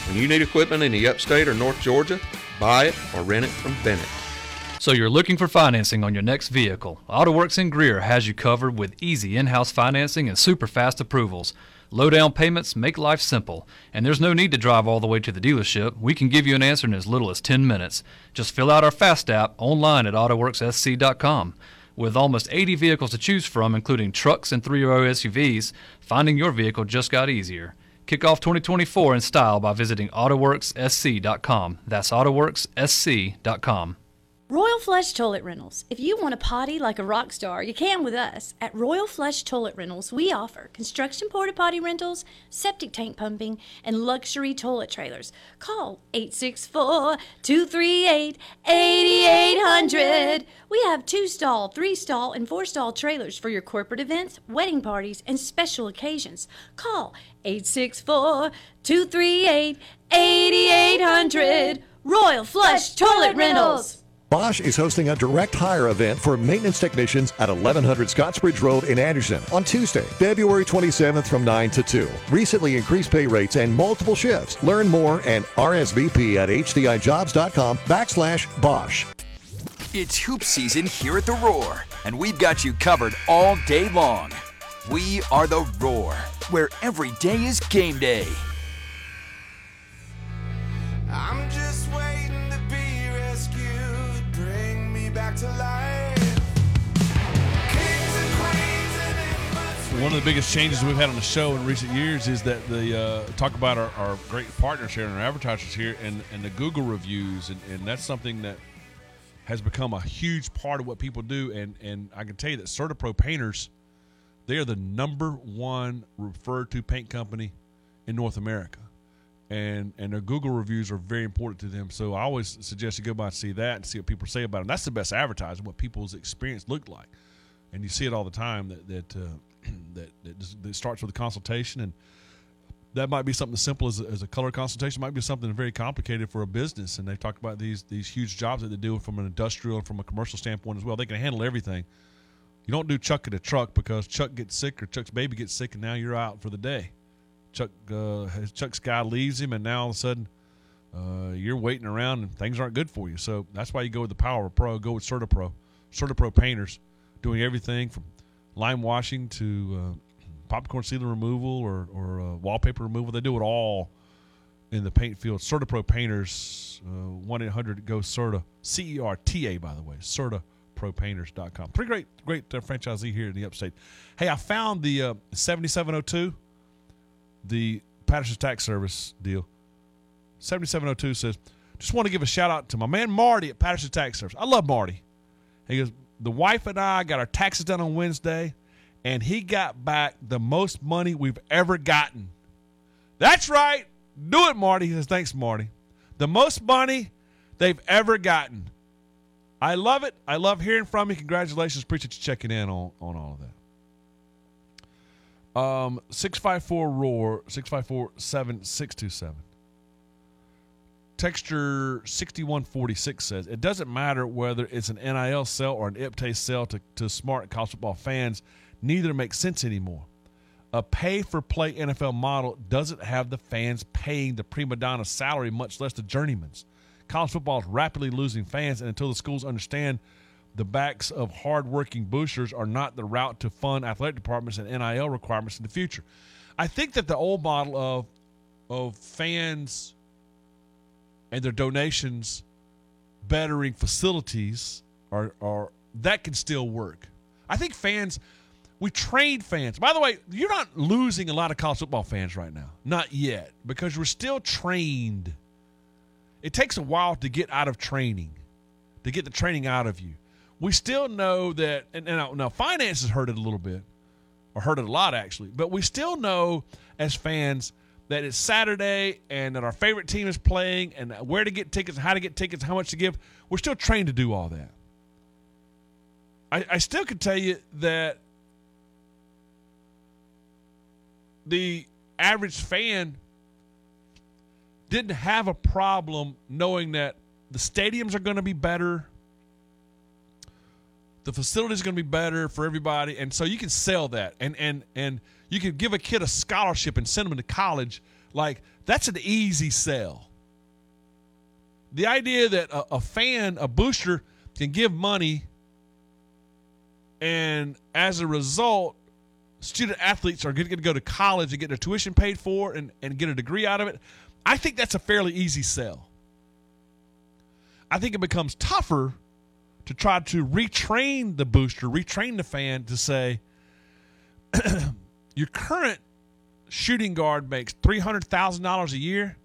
When you need equipment in the upstate or North Georgia, buy it or rent it from Bennett. So you're looking for financing on your next vehicle. AutoWorks in Greer has you covered with easy in-house financing and super fast approvals. Low down payments make life simple, and there's no need to drive all the way to the dealership. We can give you an answer in as little as 10 minutes. Just fill out our Fast app online at autoworkssc.com. With almost 80 vehicles to choose from, including trucks and three row SUVs, finding your vehicle just got easier. Kick off 2024 in style by visiting AutoWorksSC.com. That's AutoWorksSC.com. Royal Flush Toilet Rentals. If you want to potty like a rock star, you can with us. At Royal Flush Toilet Rentals, we offer construction porta potty rentals, septic tank pumping, and luxury toilet trailers. Call 864 238 8800. We have two stall, three stall, and four stall trailers for your corporate events, wedding parties, and special occasions. Call 864 238 8800. Royal Flush Toilet Rentals. Bosch is hosting a direct hire event for maintenance technicians at 1100 Scottsbridge Road in Anderson on Tuesday, February 27th from 9 to 2. Recently increased pay rates and multiple shifts. Learn more and RSVP at hdijobs.com backslash Bosch. It's hoop season here at The Roar, and we've got you covered all day long. We are The Roar, where every day is game day. One of the biggest changes we've had on the show in recent years is that the uh, talk about our, our great partners here and our advertisers here and, and the Google reviews and, and that's something that has become a huge part of what people do and and I can tell you that CertaPro painters they are the number one referred to paint company in North America and and their Google reviews are very important to them. So I always suggest you go by and see that and see what people say about them. That's the best advertising, what people's experience looked like, and you see it all the time that that uh, [CLEARS THROAT] that, that, just, that starts with a consultation and. That might be something as simple as, as a color consultation. It Might be something very complicated for a business, and they talk about these these huge jobs that they do from an industrial and from a commercial standpoint as well. They can handle everything. You don't do Chuck in a truck because Chuck gets sick or Chuck's baby gets sick, and now you're out for the day. Chuck uh, Chuck's guy leaves him, and now all of a sudden uh, you're waiting around, and things aren't good for you. So that's why you go with the Power Pro. Go with CertaPro. CertaPro painters doing everything from lime washing to uh, popcorn sealer removal or or uh, wallpaper removal. They do it all in the paint field. Certa Pro painters. One eight hundred go Certa C E R T A by the way. Certa propainters.com. Pretty great, great uh, franchisee here in the upstate. Hey, I found the uh, 7702 the Patterson Tax Service deal. 7702 says, just want to give a shout out to my man Marty at Patterson Tax Service. I love Marty. He goes, the wife and I got our taxes done on Wednesday, and he got back the most money we've ever gotten. That's right. Do it, Marty. He says, thanks, Marty. The most money they've ever gotten. I love it. I love hearing from you. Congratulations. Appreciate you checking in on, on all of that. Um, 654 ROAR, 654 7627. Texture 6146 says it doesn't matter whether it's an NIL sell or an IPTAY sell to, to smart college football fans, neither makes sense anymore. A pay for play NFL model doesn't have the fans paying the prima donna salary, much less the journeyman's. College football is rapidly losing fans, and until the schools understand the backs of hardworking boosters are not the route to fund athletic departments and NIL requirements in the future. I think that the old model of of fans and their donations bettering facilities are, are that can still work. I think fans We trained fans. By the way, you're not losing a lot of college football fans right now. Not yet, because we're still trained. It takes a while to get out of training, to get the training out of you. We still know that, and, and now, now finances hurt it a little bit, or hurt it a lot actually, but we still know as fans that it's Saturday and that our favorite team is playing and where to get tickets, how to get tickets, how much to give. We're still trained to do all that. I, I still can tell you that the average fan didn't have a problem knowing that the stadiums are going to be better, the facility is going to be better for everybody, and so you can sell that, and and and you can give a kid a scholarship and send them to college. Like that's an easy sell. The idea that a, a fan, a booster, can give money, and as a result, student athletes are going to go to college and get their tuition paid for and, and get a degree out of it. I think that's a fairly easy sell. I think it becomes tougher to try to retrain the booster, retrain the fan to say, [CLEARS THROAT] your current shooting guard makes $300,000 a year.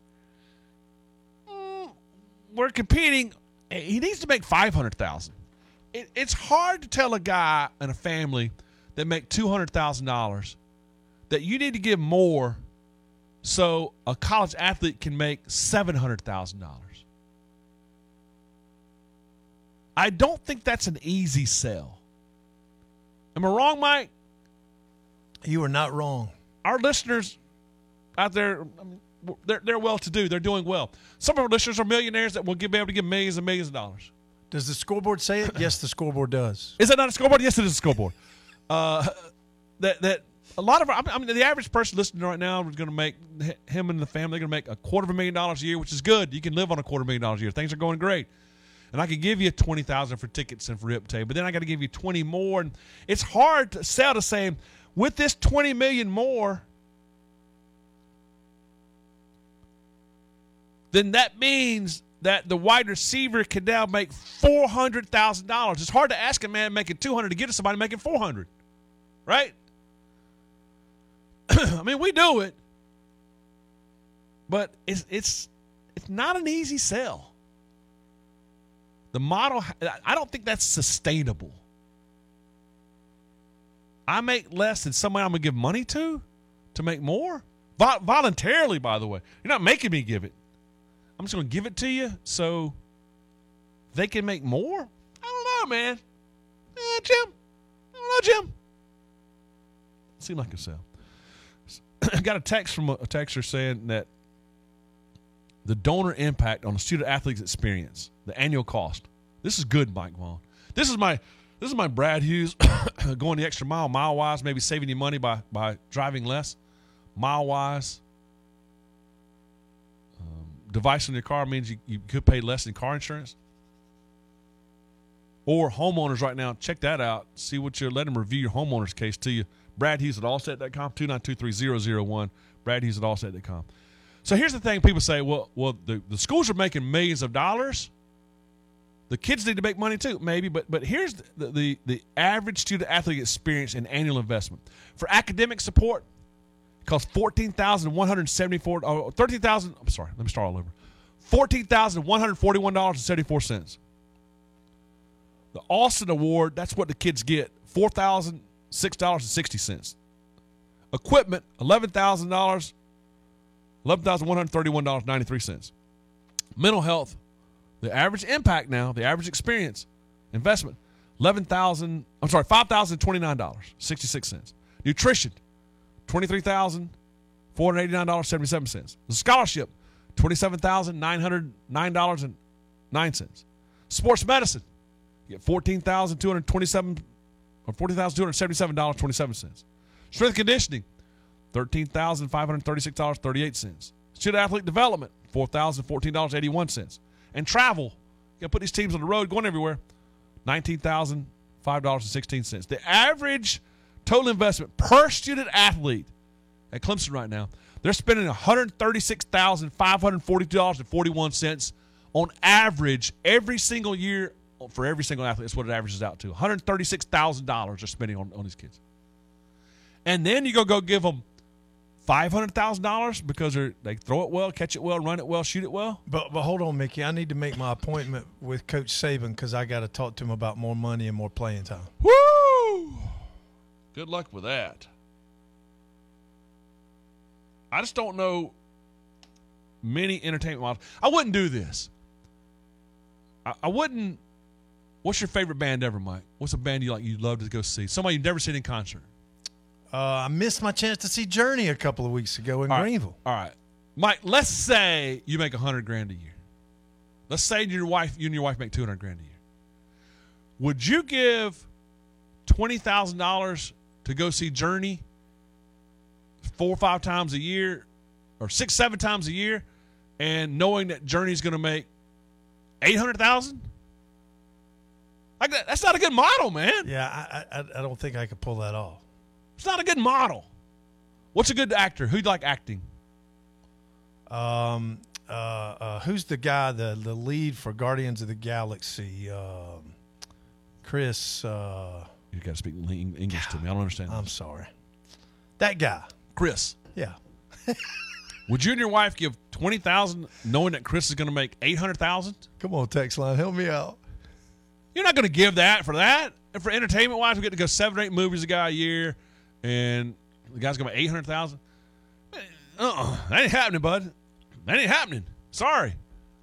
Mm, we're competing. He needs to make 500000 it, It's hard to tell a guy and a family that make $200,000 that you need to give more so a college athlete can make $700,000. I don't think that's an easy sell. Am I wrong, Mike? You are not wrong. Our listeners out there, I mean, they're, they're well to do. They're doing well. Some of our listeners are millionaires that will give, be able to give millions and millions of dollars. Does the scoreboard say it? yes, the scoreboard does. [LAUGHS] Is that not a scoreboard? Yes, it is a scoreboard. Uh, that that a lot of our, I mean, the average person listening right now is going to make him and the family going to make a quarter of a million dollars a year, which is good. You can live on a quarter million dollars a year. Things are going great, and I could give you twenty thousand for tickets and for rip tape, but then I got to give you twenty more, and it's hard to sell to say with this twenty million more. Then that means that the wide receiver can now make four hundred thousand dollars. It's hard to ask a man making two hundred to get to somebody making four hundred, right? [CLEARS THROAT] I mean, we do it, but it's it's it's not an easy sell. The model, I don't think that's sustainable. I make less than somebody I'm gonna give money to, to make more, Vol- voluntarily. By the way, you're not making me give it. I'm just going to give it to you so they can make more? I don't know, man. Eh, Jim. I don't know, Jim. Seem like a sell. [CLEARS THROAT] I got a text from a, a texter saying that the donor impact on a student athlete's experience, the annual cost. This is good, Mike Vaughn. This is my this is my Brad Hughes [COUGHS] going the extra mile, mile wise, maybe saving you money by by driving less, mile wise um, device in your car means you, you could pay less in car insurance. Or homeowners right now, check that out. See what you're, let them review your homeowner's case to you. Brad Hughes at allstate.com, 2923001. Brad Hughes at allstate.com. So here's the thing people say, well, well the, the schools are making millions of dollars. The kids need to make money too, maybe, but but here's the, the, the, average student athlete experience in annual investment. For academic support, costs fourteen thousand one hundred seventy four. Oh, uh, thirteen thousand. I'm sorry. Let me start all over. Fourteen thousand one hundred forty one dollars and seventy four cents. The Alston Award. That's what the kids get. Four thousand six dollars and sixty cents. Equipment eleven thousand dollars. Eleven thousand one hundred thirty one dollars ninety three cents. Mental health. The average impact now. The average experience investment. Eleven thousand. I'm sorry. Five thousand twenty nine dollars sixty six cents. Nutrition twenty-three thousand four hundred eighty-nine dollars seventy-seven cents. The scholarship, twenty-seven thousand nine hundred nine dollars and nine cents. Sports medicine, you get fourteen thousand two hundred twenty-seven or fourteen thousand two hundred seventy-seven dollars twenty-seven cents. Strength conditioning, thirteen thousand five hundred thirty-six dollars thirty-eight cents. Student athlete development, four thousand fourteen dollars eighty-one cents. And travel, you got to put these teams on the road, going everywhere, nineteen thousand five dollars and sixteen cents. The average total investment per student athlete at Clemson right now, they're spending $136,542.41 on average every single year for every single athlete. That's what it averages out to. $136,000 they're spending on, on these kids. and then you go go give them five hundred thousand dollars because they they throw it well, catch it well, run it well, shoot it well. But but hold on, Mickey. I need to make my appointment with Coach Saban because I got to talk to him about more money and more playing time. Woo! Good luck with that. I just don't know many entertainment models. I wouldn't do this. I, I wouldn't. What's your favorite band ever, Mike? What's a band you like? You'd love to go see? Somebody you've never seen in concert. Uh, I missed my chance to see Journey a couple of weeks ago in All right. Greenville. All right, Mike. Let's say you make a hundred grand a year. Let's say your wife, you and your wife make two hundred grand a year. Would you give twenty thousand dollars to go see Journey four or five times a year, or six, seven times a year, and knowing that Journey's going to make eight hundred thousand? Like that, that's not a good model, man. Yeah, I, I I don't think I could pull that off. Not a good model. What's a good actor? Who'd like acting? Um, uh, uh, who's the guy, the the lead for Guardians of the Galaxy? Um, Chris. Uh, You got to speak Eng- English to me. I don't understand. I'm sorry. That guy. Chris. Yeah. [LAUGHS] Would you and your wife give twenty thousand, knowing that Chris is going to make eight hundred thousand? Come on, text line, help me out. You're not going to give that for that. And for entertainment wise, we get to go seven or eight movies a guy a year, and the guy's going to make eight hundred thousand. Uh, that ain't happening, bud. That ain't happening. Sorry,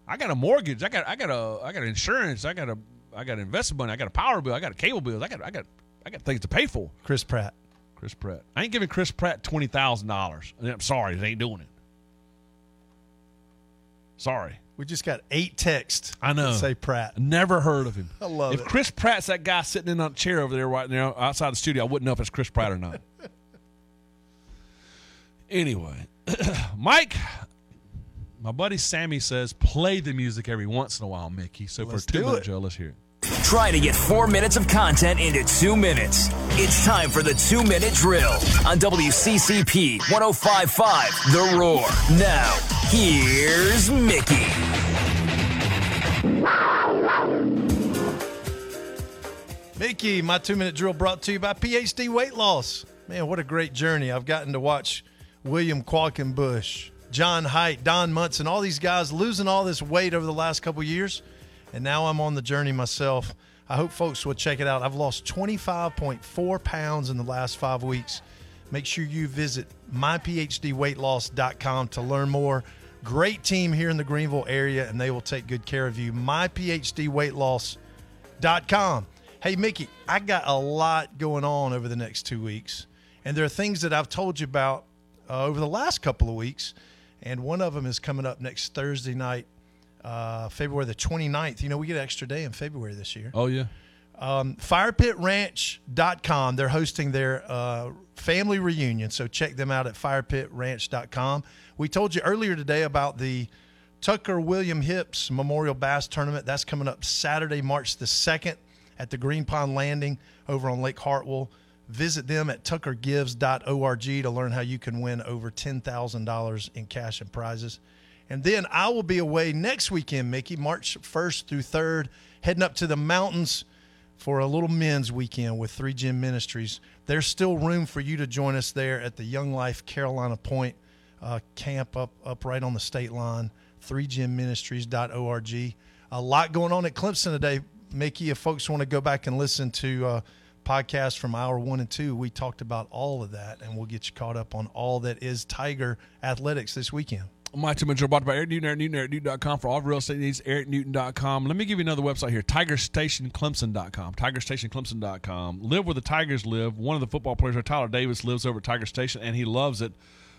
I got a mortgage. I got, I got a, I got insurance. I got a, I got investment money. I got a power bill. I got a cable bill. I got, I got, I got things to pay for. Chris Pratt. Chris Pratt. I ain't giving Chris Pratt twenty thousand dollars. I'm sorry, I ain't doing it. Sorry. We just got eight texts. I know. Say Pratt. Never heard of him. I love if it. Chris Pratt's that guy sitting in on a chair over there right now outside the studio, I wouldn't know if it's Chris Pratt or not. [LAUGHS] anyway, [CLEARS THROAT] Mike, my buddy Sammy says play the music every once in a while, Mickey. So Let's for two do minutes, it. Joe, let's hear it. Try to get four minutes of content into two minutes. It's time for the two minute drill on WCCP 1055 The Roar. Now, here's Mickey. Mickey, my two minute drill brought to you by PhD Weight Loss. Man, what a great journey. I've gotten to watch William Qualkenbush, John Height, Don Munson, all these guys losing all this weight over the last couple years. And now I'm on the journey myself. I hope folks will check it out. I've lost 25.4 pounds in the last five weeks. Make sure you visit myphdweightloss.com to learn more. Great team here in the Greenville area, and they will take good care of you. myphdweightloss.com. Hey, Mickey, I got a lot going on over the next two weeks, and there are things that I've told you about uh, over the last couple of weeks, and one of them is coming up next Thursday night, uh, February the 29th. You know, we get an extra day in February this year. Oh yeah. Um, FirePitRanch.com. They're hosting their uh, family reunion, so check them out at FirePitRanch.com. We told you earlier today about the Tucker William Hips Memorial Bass Tournament. That's coming up Saturday, March the 2nd at the Green Pond Landing over on Lake Hartwell. Visit them at tuckergives.org to learn how you can win over $10,000 in cash and prizes. And then I will be away next weekend, Mickey, March 1st through 3rd, heading up to the mountains for a little men's weekend with Three Gym Ministries. There's still room for you to join us there at the Young Life Carolina Point uh, camp up, up right on the state line, 3gymministries.org. A lot going on at Clemson today, Mickey. If folks want to go back and listen to uh, podcasts from hour one and two, we talked about all of that, and we'll get you caught up on all that is Tiger athletics this weekend. My two minutes brought by Eric Newton, Eric Newton, EricNewton.com for all real estate needs, EricNewton.com. Let me give you another website here, TigerStationClemson.com, TigerStationClemson.com. Live where the Tigers live. One of the football players, Tyler Davis, lives over at Tiger Station, and he loves it.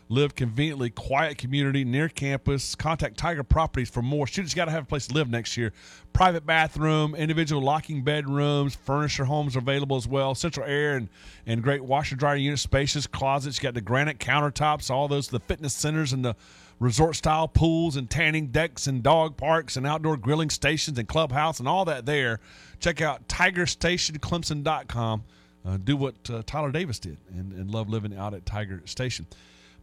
Live conveniently, quiet community near campus. Contact Tiger Properties for more. Students got to have a place to live next year. Private bathroom, individual locking bedrooms, furniture homes are available as well. Central air and, and great washer dryer unit, spacious closets. You got the granite countertops, all those, the fitness centers and the resort style pools and tanning decks and dog parks and outdoor grilling stations and clubhouse and all that there. Check out tigerstationclemson.com. Uh, do what uh, Tyler Davis did and, and love living out at Tiger Station.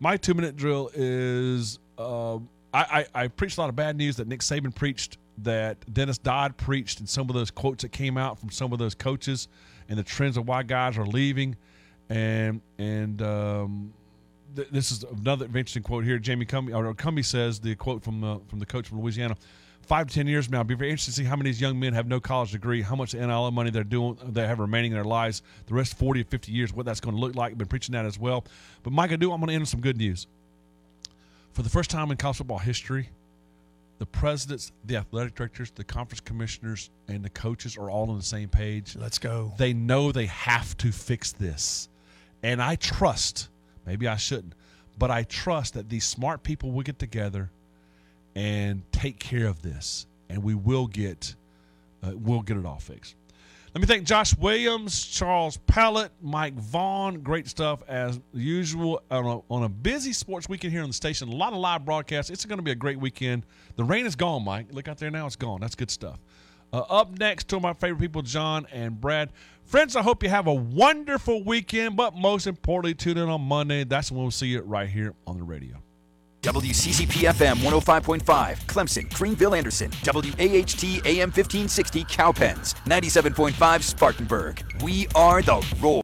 My two minute drill is uh, I, I, I preached a lot of bad news that Nick Saban preached, that Dennis Dodd preached, and some of those quotes that came out from some of those coaches and the trends of why guys are leaving. and and um, th- this is another interesting quote here. Jamie Cumbie or Cumbie says the quote from uh, from the coach from Louisiana. Five to ten years from now, it'll be very interesting to see how many of these young men have no college degree, how much NIL money they're doing, they have remaining in their lives, the rest forty or fifty years, what that's going to look like. I've been preaching that as well. But Mike, I do. I'm going to end with some good news. For the first time in college football history, the presidents, the athletic directors, the conference commissioners, and the coaches are all on the same page. Let's go. They know they have to fix this. And I trust, maybe I shouldn't, but I trust that these smart people will get together and take care of this. And we will get uh, we'll get it all fixed. Let me thank Josh Williams, Charles Pallett, Mike Vaughn. Great stuff as usual on a, on a busy sports weekend here on the station. A lot of live broadcasts. It's going to be a great weekend. The rain is gone, Mike. Look out there now. It's gone. That's good stuff. Uh, up next, of my favorite people, John and Brad. Friends, I hope you have a wonderful weekend, but most importantly, tune in on Monday. That's when we'll see you right here on the radio. WCCP FM 105.5, Clemson, Greenville, Anderson, WAHT AM 1560, Cowpens, 97.5, Spartanburg. We are the Roar.